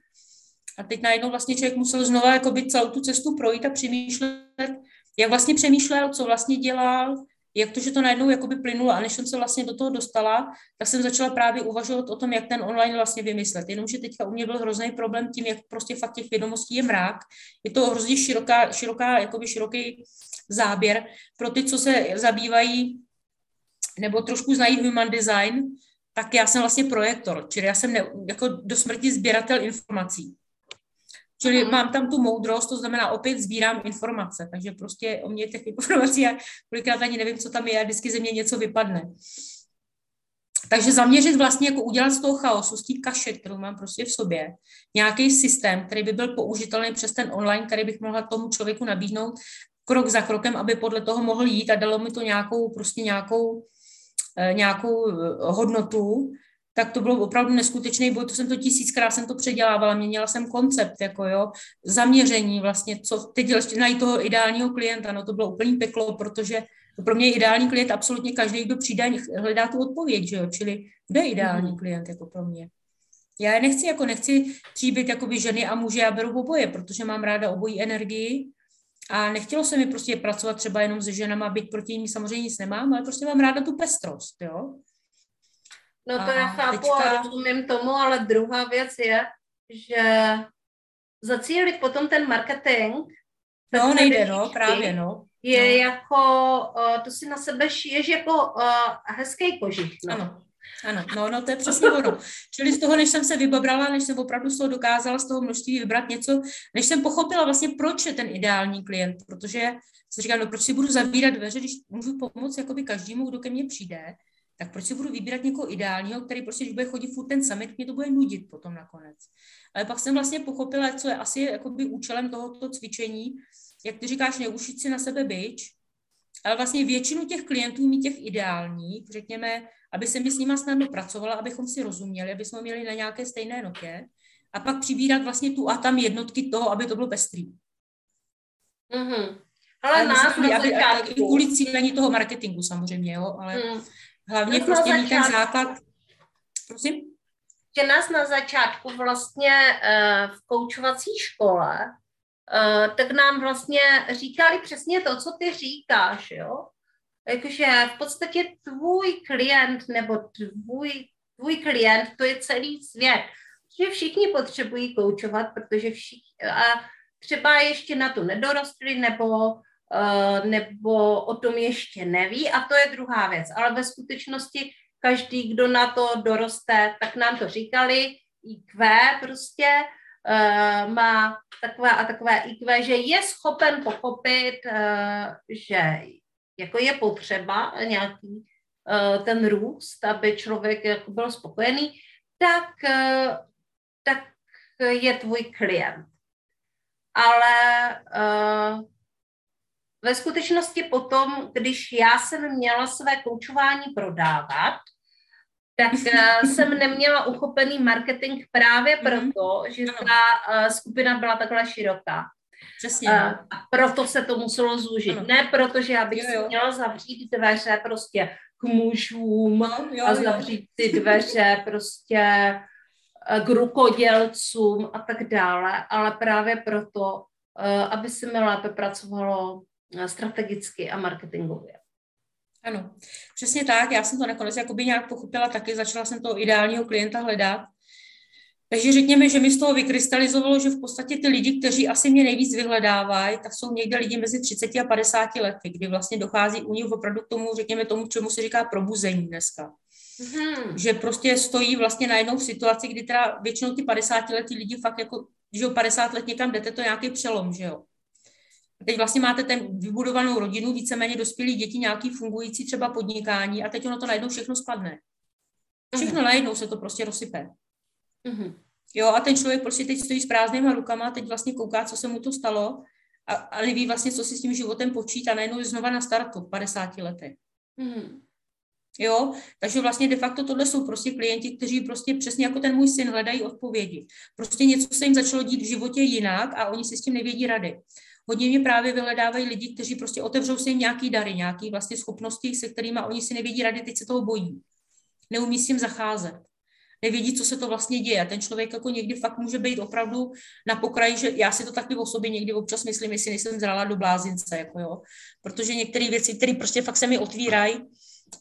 A teď najednou vlastně člověk musel znova jakoby celou tu cestu projít a přemýšlet, jak vlastně přemýšlel, co vlastně dělal, jak to, že to najednou jakoby plynulo a než jsem se vlastně do toho dostala, tak jsem začala právě uvažovat o tom, jak ten online vlastně vymyslet. Jenomže teďka u mě byl hrozný problém tím, jak prostě fakt těch vědomostí je mrák. Je to hrozně široká, široká jakoby široký záběr pro ty, co se zabývají nebo trošku znají human design, tak já jsem vlastně projektor, čili já jsem ne, jako do smrti sběratel informací. Čili mm. mám tam tu moudrost, to znamená, opět sbírám informace, takže prostě o mě těch informací, já kolikrát ani nevím, co tam je, a vždycky ze mě něco vypadne. Takže zaměřit vlastně, jako udělat z toho chaosu, z té kaše, kterou mám prostě v sobě, nějaký systém, který by byl použitelný přes ten online, který bych mohla tomu člověku nabídnout krok za krokem, aby podle toho mohl jít a dalo mi to nějakou, prostě nějakou, eh, nějakou eh, hodnotu, tak to bylo opravdu neskutečný boj, to jsem to tisíckrát jsem to předělávala, měnila jsem koncept, jako jo, zaměření vlastně, co teď najít toho ideálního klienta, no to bylo úplný peklo, protože to pro mě je ideální klient absolutně každý, kdo přijde hledá tu odpověď, že jo? čili kdo je ideální mm. klient jako pro mě. Já je nechci, jako nechci tříbit jakoby ženy a muže, já beru oboje, protože mám ráda obojí energii a nechtělo se mi prostě pracovat třeba jenom se ženama, byť proti ní samozřejmě nic nemám, ale prostě mám ráda tu pestrost, jo. No to a já chápu teďka... a rozumím tomu, ale druhá věc je, že zacílit potom ten marketing. No nejde, no, právě, no je no. jako, uh, to si na sebe šiješ jako uh, hezký kožich. No. Ano, ano, no, no to je přesně ono. Čili z toho, než jsem se vybabrala, než jsem opravdu z toho dokázala z toho množství vybrat něco, než jsem pochopila vlastně, proč je ten ideální klient, protože si říkám, no proč si budu zavírat dveře, když můžu pomoct jakoby každému, kdo ke mně přijde, tak proč si budu vybírat někoho ideálního, který prostě, když bude chodit furt ten samý, mě to bude nudit potom nakonec. Ale pak jsem vlastně pochopila, co je asi jakoby účelem tohoto cvičení, jak ty říkáš, neušit si na sebe byč, ale vlastně většinu těch klientů mít těch ideálních, řekněme, aby se mi s nima snadno pracovala, abychom si rozuměli, aby jsme měli na nějaké stejné notě a pak přibírat vlastně tu a tam jednotky toho, aby to bylo pestrý. Mm-hmm. Ale nás na aby, začátku... I kvůli cílení toho marketingu samozřejmě, jo, ale mm. Hlavně nás prostě mít ten základ. Prosím? Že nás na začátku vlastně uh, v koučovací škole Eh, tak nám vlastně říkali přesně to, co ty říkáš, jo. Jakože v podstatě tvůj klient nebo tvůj, tvůj klient, to je celý svět. Že všichni potřebují koučovat, protože všichni, a třeba ještě na to nedorostli nebo, uh, nebo o tom ještě neví a to je druhá věc. Ale ve skutečnosti každý, kdo na to doroste, tak nám to říkali, IQ prostě, uh, má takové a takové IQ, že je schopen pochopit, uh, že jako je potřeba nějaký ten růst, aby člověk jako byl spokojený, tak, tak je tvůj klient. Ale ve skutečnosti potom, když já jsem měla své koučování prodávat, tak uh, <laughs> jsem neměla uchopený marketing právě mhm. proto, že ta uh, skupina byla takhle široká. Přesně. Uh, a proto se to muselo zúžit. Ano. Ne proto, že já bych jo, jo. si měla zavřít dveře prostě k mužům no, jo, a zavřít jo. ty dveře prostě k rukodělcům a tak dále, ale právě proto, aby se mi lépe pracovalo strategicky a marketingově. Ano, přesně tak. Já jsem to nakonec jakoby nějak pochopila taky, začala jsem toho ideálního klienta hledat. Takže řekněme, že mi z toho vykrystalizovalo, že v podstatě ty lidi, kteří asi mě nejvíc vyhledávají, tak jsou někde lidi mezi 30 a 50 lety, kdy vlastně dochází u nich opravdu k tomu, řekněme tomu, čemu se říká probuzení dneska. Hmm. Že prostě stojí vlastně na jednou situaci, kdy teda většinou ty 50 letí lidi fakt jako, že o 50 let někam jdete, to je nějaký přelom, že jo teď vlastně máte ten vybudovanou rodinu, víceméně dospělí děti, nějaký fungující třeba podnikání a teď ono to najednou všechno spadne. Všechno uh-huh. najednou se to prostě rozsype. Uh-huh. Jo, a ten člověk prostě teď stojí s prázdnýma rukama, teď vlastně kouká, co se mu to stalo a, a neví vlastně, co si s tím životem počít a najednou je znova na startu v 50 letech. Uh-huh. Jo, takže vlastně de facto tohle jsou prostě klienti, kteří prostě přesně jako ten můj syn hledají odpovědi. Prostě něco se jim začalo dít v životě jinak a oni si s tím nevědí rady. Hodně mě právě vyhledávají lidi, kteří prostě otevřou si nějaký dary, nějaké vlastně schopnosti, se kterými oni si nevědí rady, teď se toho bojí. Neumí s tím zacházet. Nevědí, co se to vlastně děje. Ten člověk jako někdy fakt může být opravdu na pokraji, že já si to taky o sobě někdy občas myslím, jestli nejsem zrala do blázince, jako jo. Protože některé věci, které prostě fakt se mi otvírají,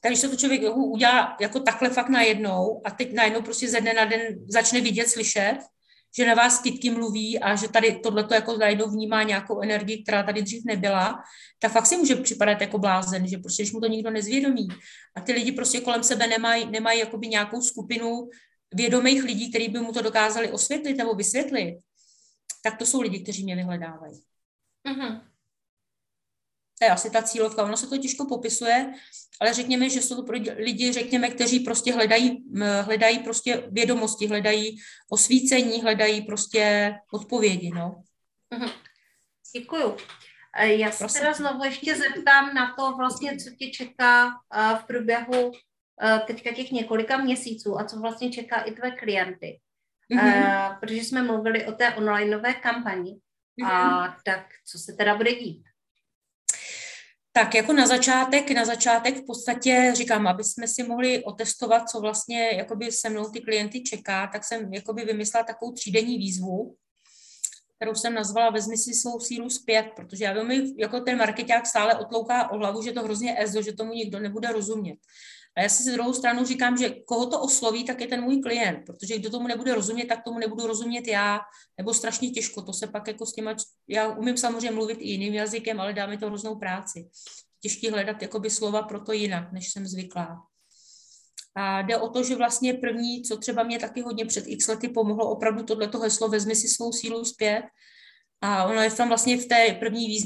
takže se to člověk udělá jako takhle fakt najednou a teď najednou prostě ze dne na den začne vidět, slyšet že na vás kytky mluví a že tady tohleto jako najednou vnímá nějakou energii, která tady dřív nebyla, tak fakt si může připadat jako blázen, že prostě, když mu to nikdo nezvědomí. A ty lidi prostě kolem sebe nemají, nemají jakoby nějakou skupinu vědomých lidí, kteří by mu to dokázali osvětlit nebo vysvětlit, tak to jsou lidi, kteří mě vyhledávají. Mm-hmm. Je asi ta cílovka. Ono se to těžko popisuje, ale řekněme, že jsou to pro lidi, řekněme, kteří prostě hledají, hledají prostě vědomosti, hledají osvícení, hledají prostě odpovědi, no. Mm-hmm. Děkuju. Já se Prosím. teda znovu ještě zeptám na to vlastně, co tě čeká v průběhu teďka těch několika měsíců a co vlastně čeká i tvé klienty. Mm-hmm. Protože jsme mluvili o té onlineové kampani. Mm-hmm. A tak co se teda bude dít? Tak jako na začátek, na začátek v podstatě říkám, aby jsme si mohli otestovat, co vlastně jakoby se mnou ty klienty čeká, tak jsem jakoby vymyslela takovou třídenní výzvu, kterou jsem nazvala Vezmi si svou sílu zpět, protože já vím, jako ten marketák stále otlouká o hlavu, že to hrozně ezo, že tomu nikdo nebude rozumět. A já si z druhou stranu říkám, že koho to osloví, tak je ten můj klient, protože kdo tomu nebude rozumět, tak tomu nebudu rozumět já, nebo strašně těžko. To se pak jako s těma, já umím samozřejmě mluvit i jiným jazykem, ale dá mi to hroznou práci. Těžký hledat jakoby slova pro to jinak, než jsem zvyklá. A jde o to, že vlastně první, co třeba mě taky hodně před x lety pomohlo, opravdu tohleto heslo vezmi si svou sílu zpět. A ono je tam vlastně v té první,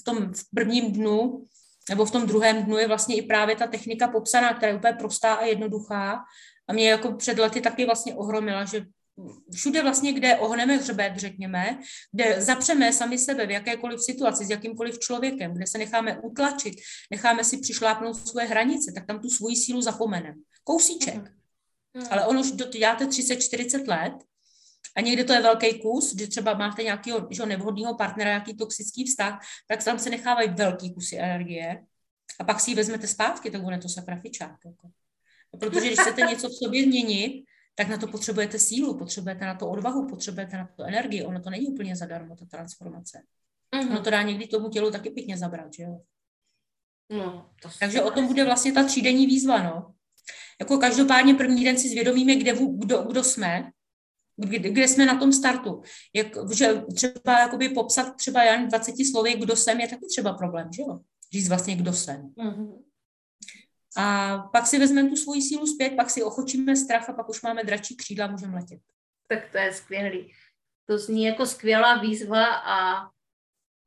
v tom v prvním dnu, nebo v tom druhém dnu je vlastně i právě ta technika popsaná, která je úplně prostá a jednoduchá. A mě jako před lety taky vlastně ohromila, že všude vlastně, kde ohneme hřbet, řekněme, kde zapřeme sami sebe v jakékoliv situaci s jakýmkoliv člověkem, kde se necháme utlačit, necháme si přišlápnout svoje hranice, tak tam tu svoji sílu zapomeneme. Kousíček. Mm. Ale ono už děláte 30-40 let a někde to je velký kus, že třeba máte nějakého že nevhodného partnera, nějaký toxický vztah, tak tam se nechávají velký kusy energie a pak si ji vezmete zpátky, tak je to sakra fičák. Jako. Protože když chcete něco v sobě změnit, tak na to potřebujete sílu, potřebujete na to odvahu, potřebujete na to energii. Ono to není úplně zadarmo, ta transformace. Mm-hmm. Ono to dá někdy tomu tělu taky pěkně zabrat, že jo? No, to Takže o tom bude vlastně ta třídenní výzva, no. Jako každopádně první den si zvědomíme, kde, kdo, kdo jsme, kde, kde jsme na tom startu. Jak, že třeba jakoby popsat třeba jen 20 slovy, kdo jsem, je taky třeba problém, že jo? Říct vlastně, kdo jsem. Mm-hmm. A pak si vezmeme tu svoji sílu zpět, pak si ochočíme strach a pak už máme dračí křídla a můžeme letět. Tak to je skvělý. To zní jako skvělá výzva a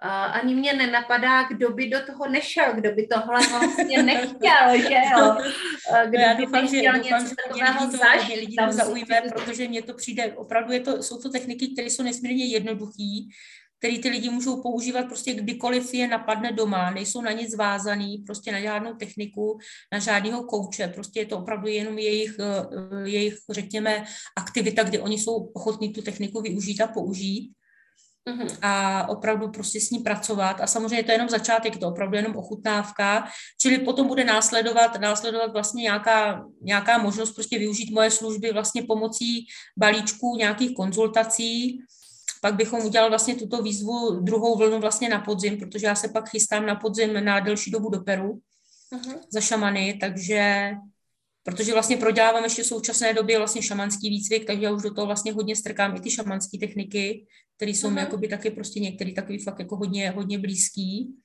ani mě nenapadá, kdo by do toho nešel, kdo by tohle vlastně nechtěl, že jo? <laughs> Kdo Já by doufám, že, doufám, že takového zažít. Lidi to zaujme, protože mně to přijde, opravdu je to, jsou to techniky, které jsou nesmírně jednoduché, které ty lidi můžou používat prostě kdykoliv je napadne doma, nejsou na nic vázaný, prostě na žádnou techniku, na žádného kouče, prostě je to opravdu jenom jejich, eh, jejich, řekněme, aktivita, kdy oni jsou ochotní tu techniku využít a použít. Mm-hmm. a opravdu prostě s ní pracovat. A samozřejmě to je jenom začátek, to opravdu jenom ochutnávka, čili potom bude následovat, následovat vlastně nějaká, nějaká možnost prostě využít moje služby vlastně pomocí balíčků nějakých konzultací, pak bychom udělali vlastně tuto výzvu, druhou vlnu vlastně na podzim, protože já se pak chystám na podzim na delší dobu do Peru uh-huh. za šamany, takže protože vlastně prodělávám ještě v současné době vlastně šamanský výcvik, takže já už do toho vlastně hodně strkám i ty šamanské techniky, které jsou uh-huh. mi jakoby taky prostě některý takový fakt jako hodně, hodně blízký.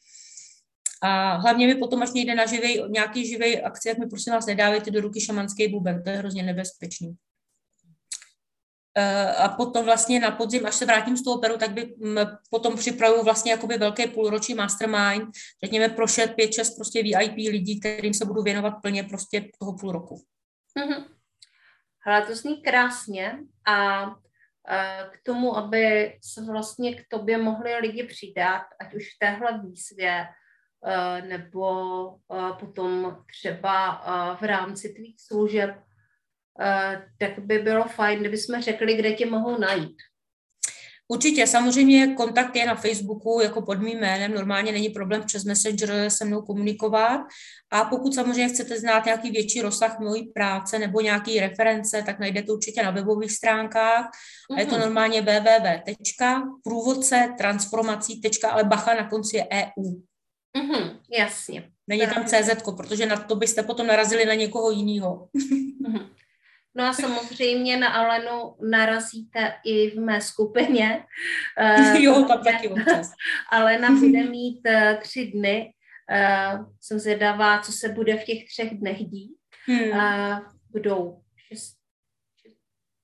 A hlavně mi potom, až někde na živej, nějaký živý akce, jak mi prosím vás nedávejte do ruky šamanský buben, to je hrozně nebezpečný. Eh, a potom vlastně na podzim, až se vrátím z toho Peru, tak by potom připravuju vlastně jakoby velké půlročí mastermind, řekněme pro 6, 5, 6 prostě VIP lidí, kterým se budu věnovat plně prostě toho půl roku. Mm-hmm. Ale to zní krásně a k tomu, aby se vlastně k tobě mohli lidi přidat, ať už v téhle výzvě, eh, nebo potom třeba v rámci tvých služeb, Eh, tak by bylo fajn, kdybychom řekli, kde tě mohou najít. Určitě, samozřejmě kontakt je na Facebooku jako pod mým jménem, normálně není problém přes Messenger se mnou komunikovat a pokud samozřejmě chcete znát nějaký větší rozsah mojí práce nebo nějaký reference, tak najdete určitě na webových stránkách mm-hmm. a je to mhm. normálně www.průvodce transformací, ale bacha na konci je EU. Mm-hmm, jasně. Není tam CZ, protože na to byste potom narazili na někoho jiného. Mm-hmm. No a samozřejmě na Alenu narazíte i v mé skupině. <laughs> jo, tam taky občas. Alena <laughs> bude mít uh, tři dny. Uh, jsem zvědavá, co se bude v těch třech dnech dít. Hmm. Budou 6.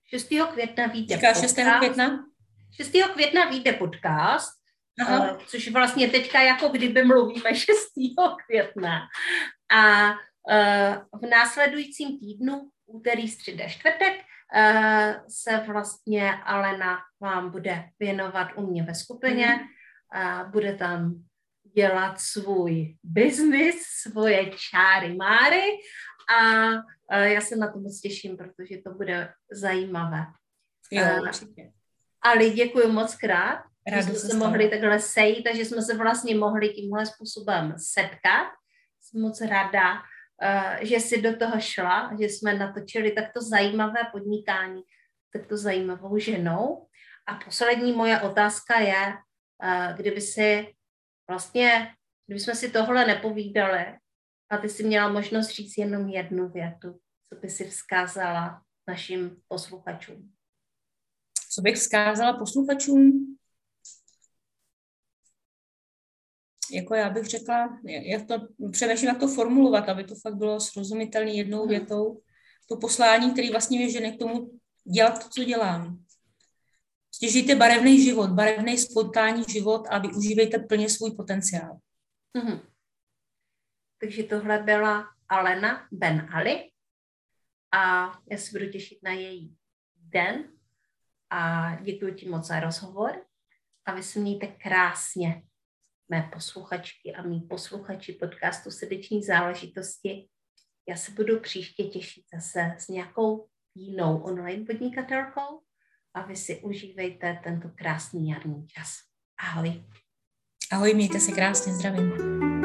6. května víte Říká 6. května? 6. května vyjde podcast, Aha. Což vlastně teďka jako kdyby mluvíme 6. května. A v následujícím týdnu, úterý, středa, čtvrtek, uh, se vlastně Alena vám bude věnovat u mě ve skupině. Mm. Uh, bude tam dělat svůj biznis, svoje čáry máry a uh, já se na to moc těším, protože to bude zajímavé. Jo, určitě. Ali, děkuji moc krát, že jsme se mohli takhle sejít, takže jsme se vlastně mohli tímhle způsobem setkat. Jsem moc ráda, že jsi do toho šla, že jsme natočili takto zajímavé podnikání, takto zajímavou ženou. A poslední moje otázka je, uh, kdyby si vlastně, kdyby jsme si tohle nepovídali a ty si měla možnost říct jenom jednu větu, co by si vzkázala našim posluchačům co bych vzkázala posluchačům? Jako já bych řekla, jak to, přemýšlím, jak to formulovat, aby to fakt bylo srozumitelné jednou hmm. větou. To poslání, který vlastně mě žene k tomu dělat to, co dělám. Prostě žijte barevný život, barevný spontánní život a využívejte plně svůj potenciál. Mm-hmm. Takže tohle byla Alena Ben Ali a já se budu těšit na její den a děkuji ti moc za rozhovor a vy se mějte krásně, mé posluchačky a mý posluchači podcastu Srdeční záležitosti. Já se budu příště těšit zase s nějakou jinou online podnikatelkou a vy si užívejte tento krásný jarní čas. Ahoj. Ahoj, mějte se krásně, zdravím.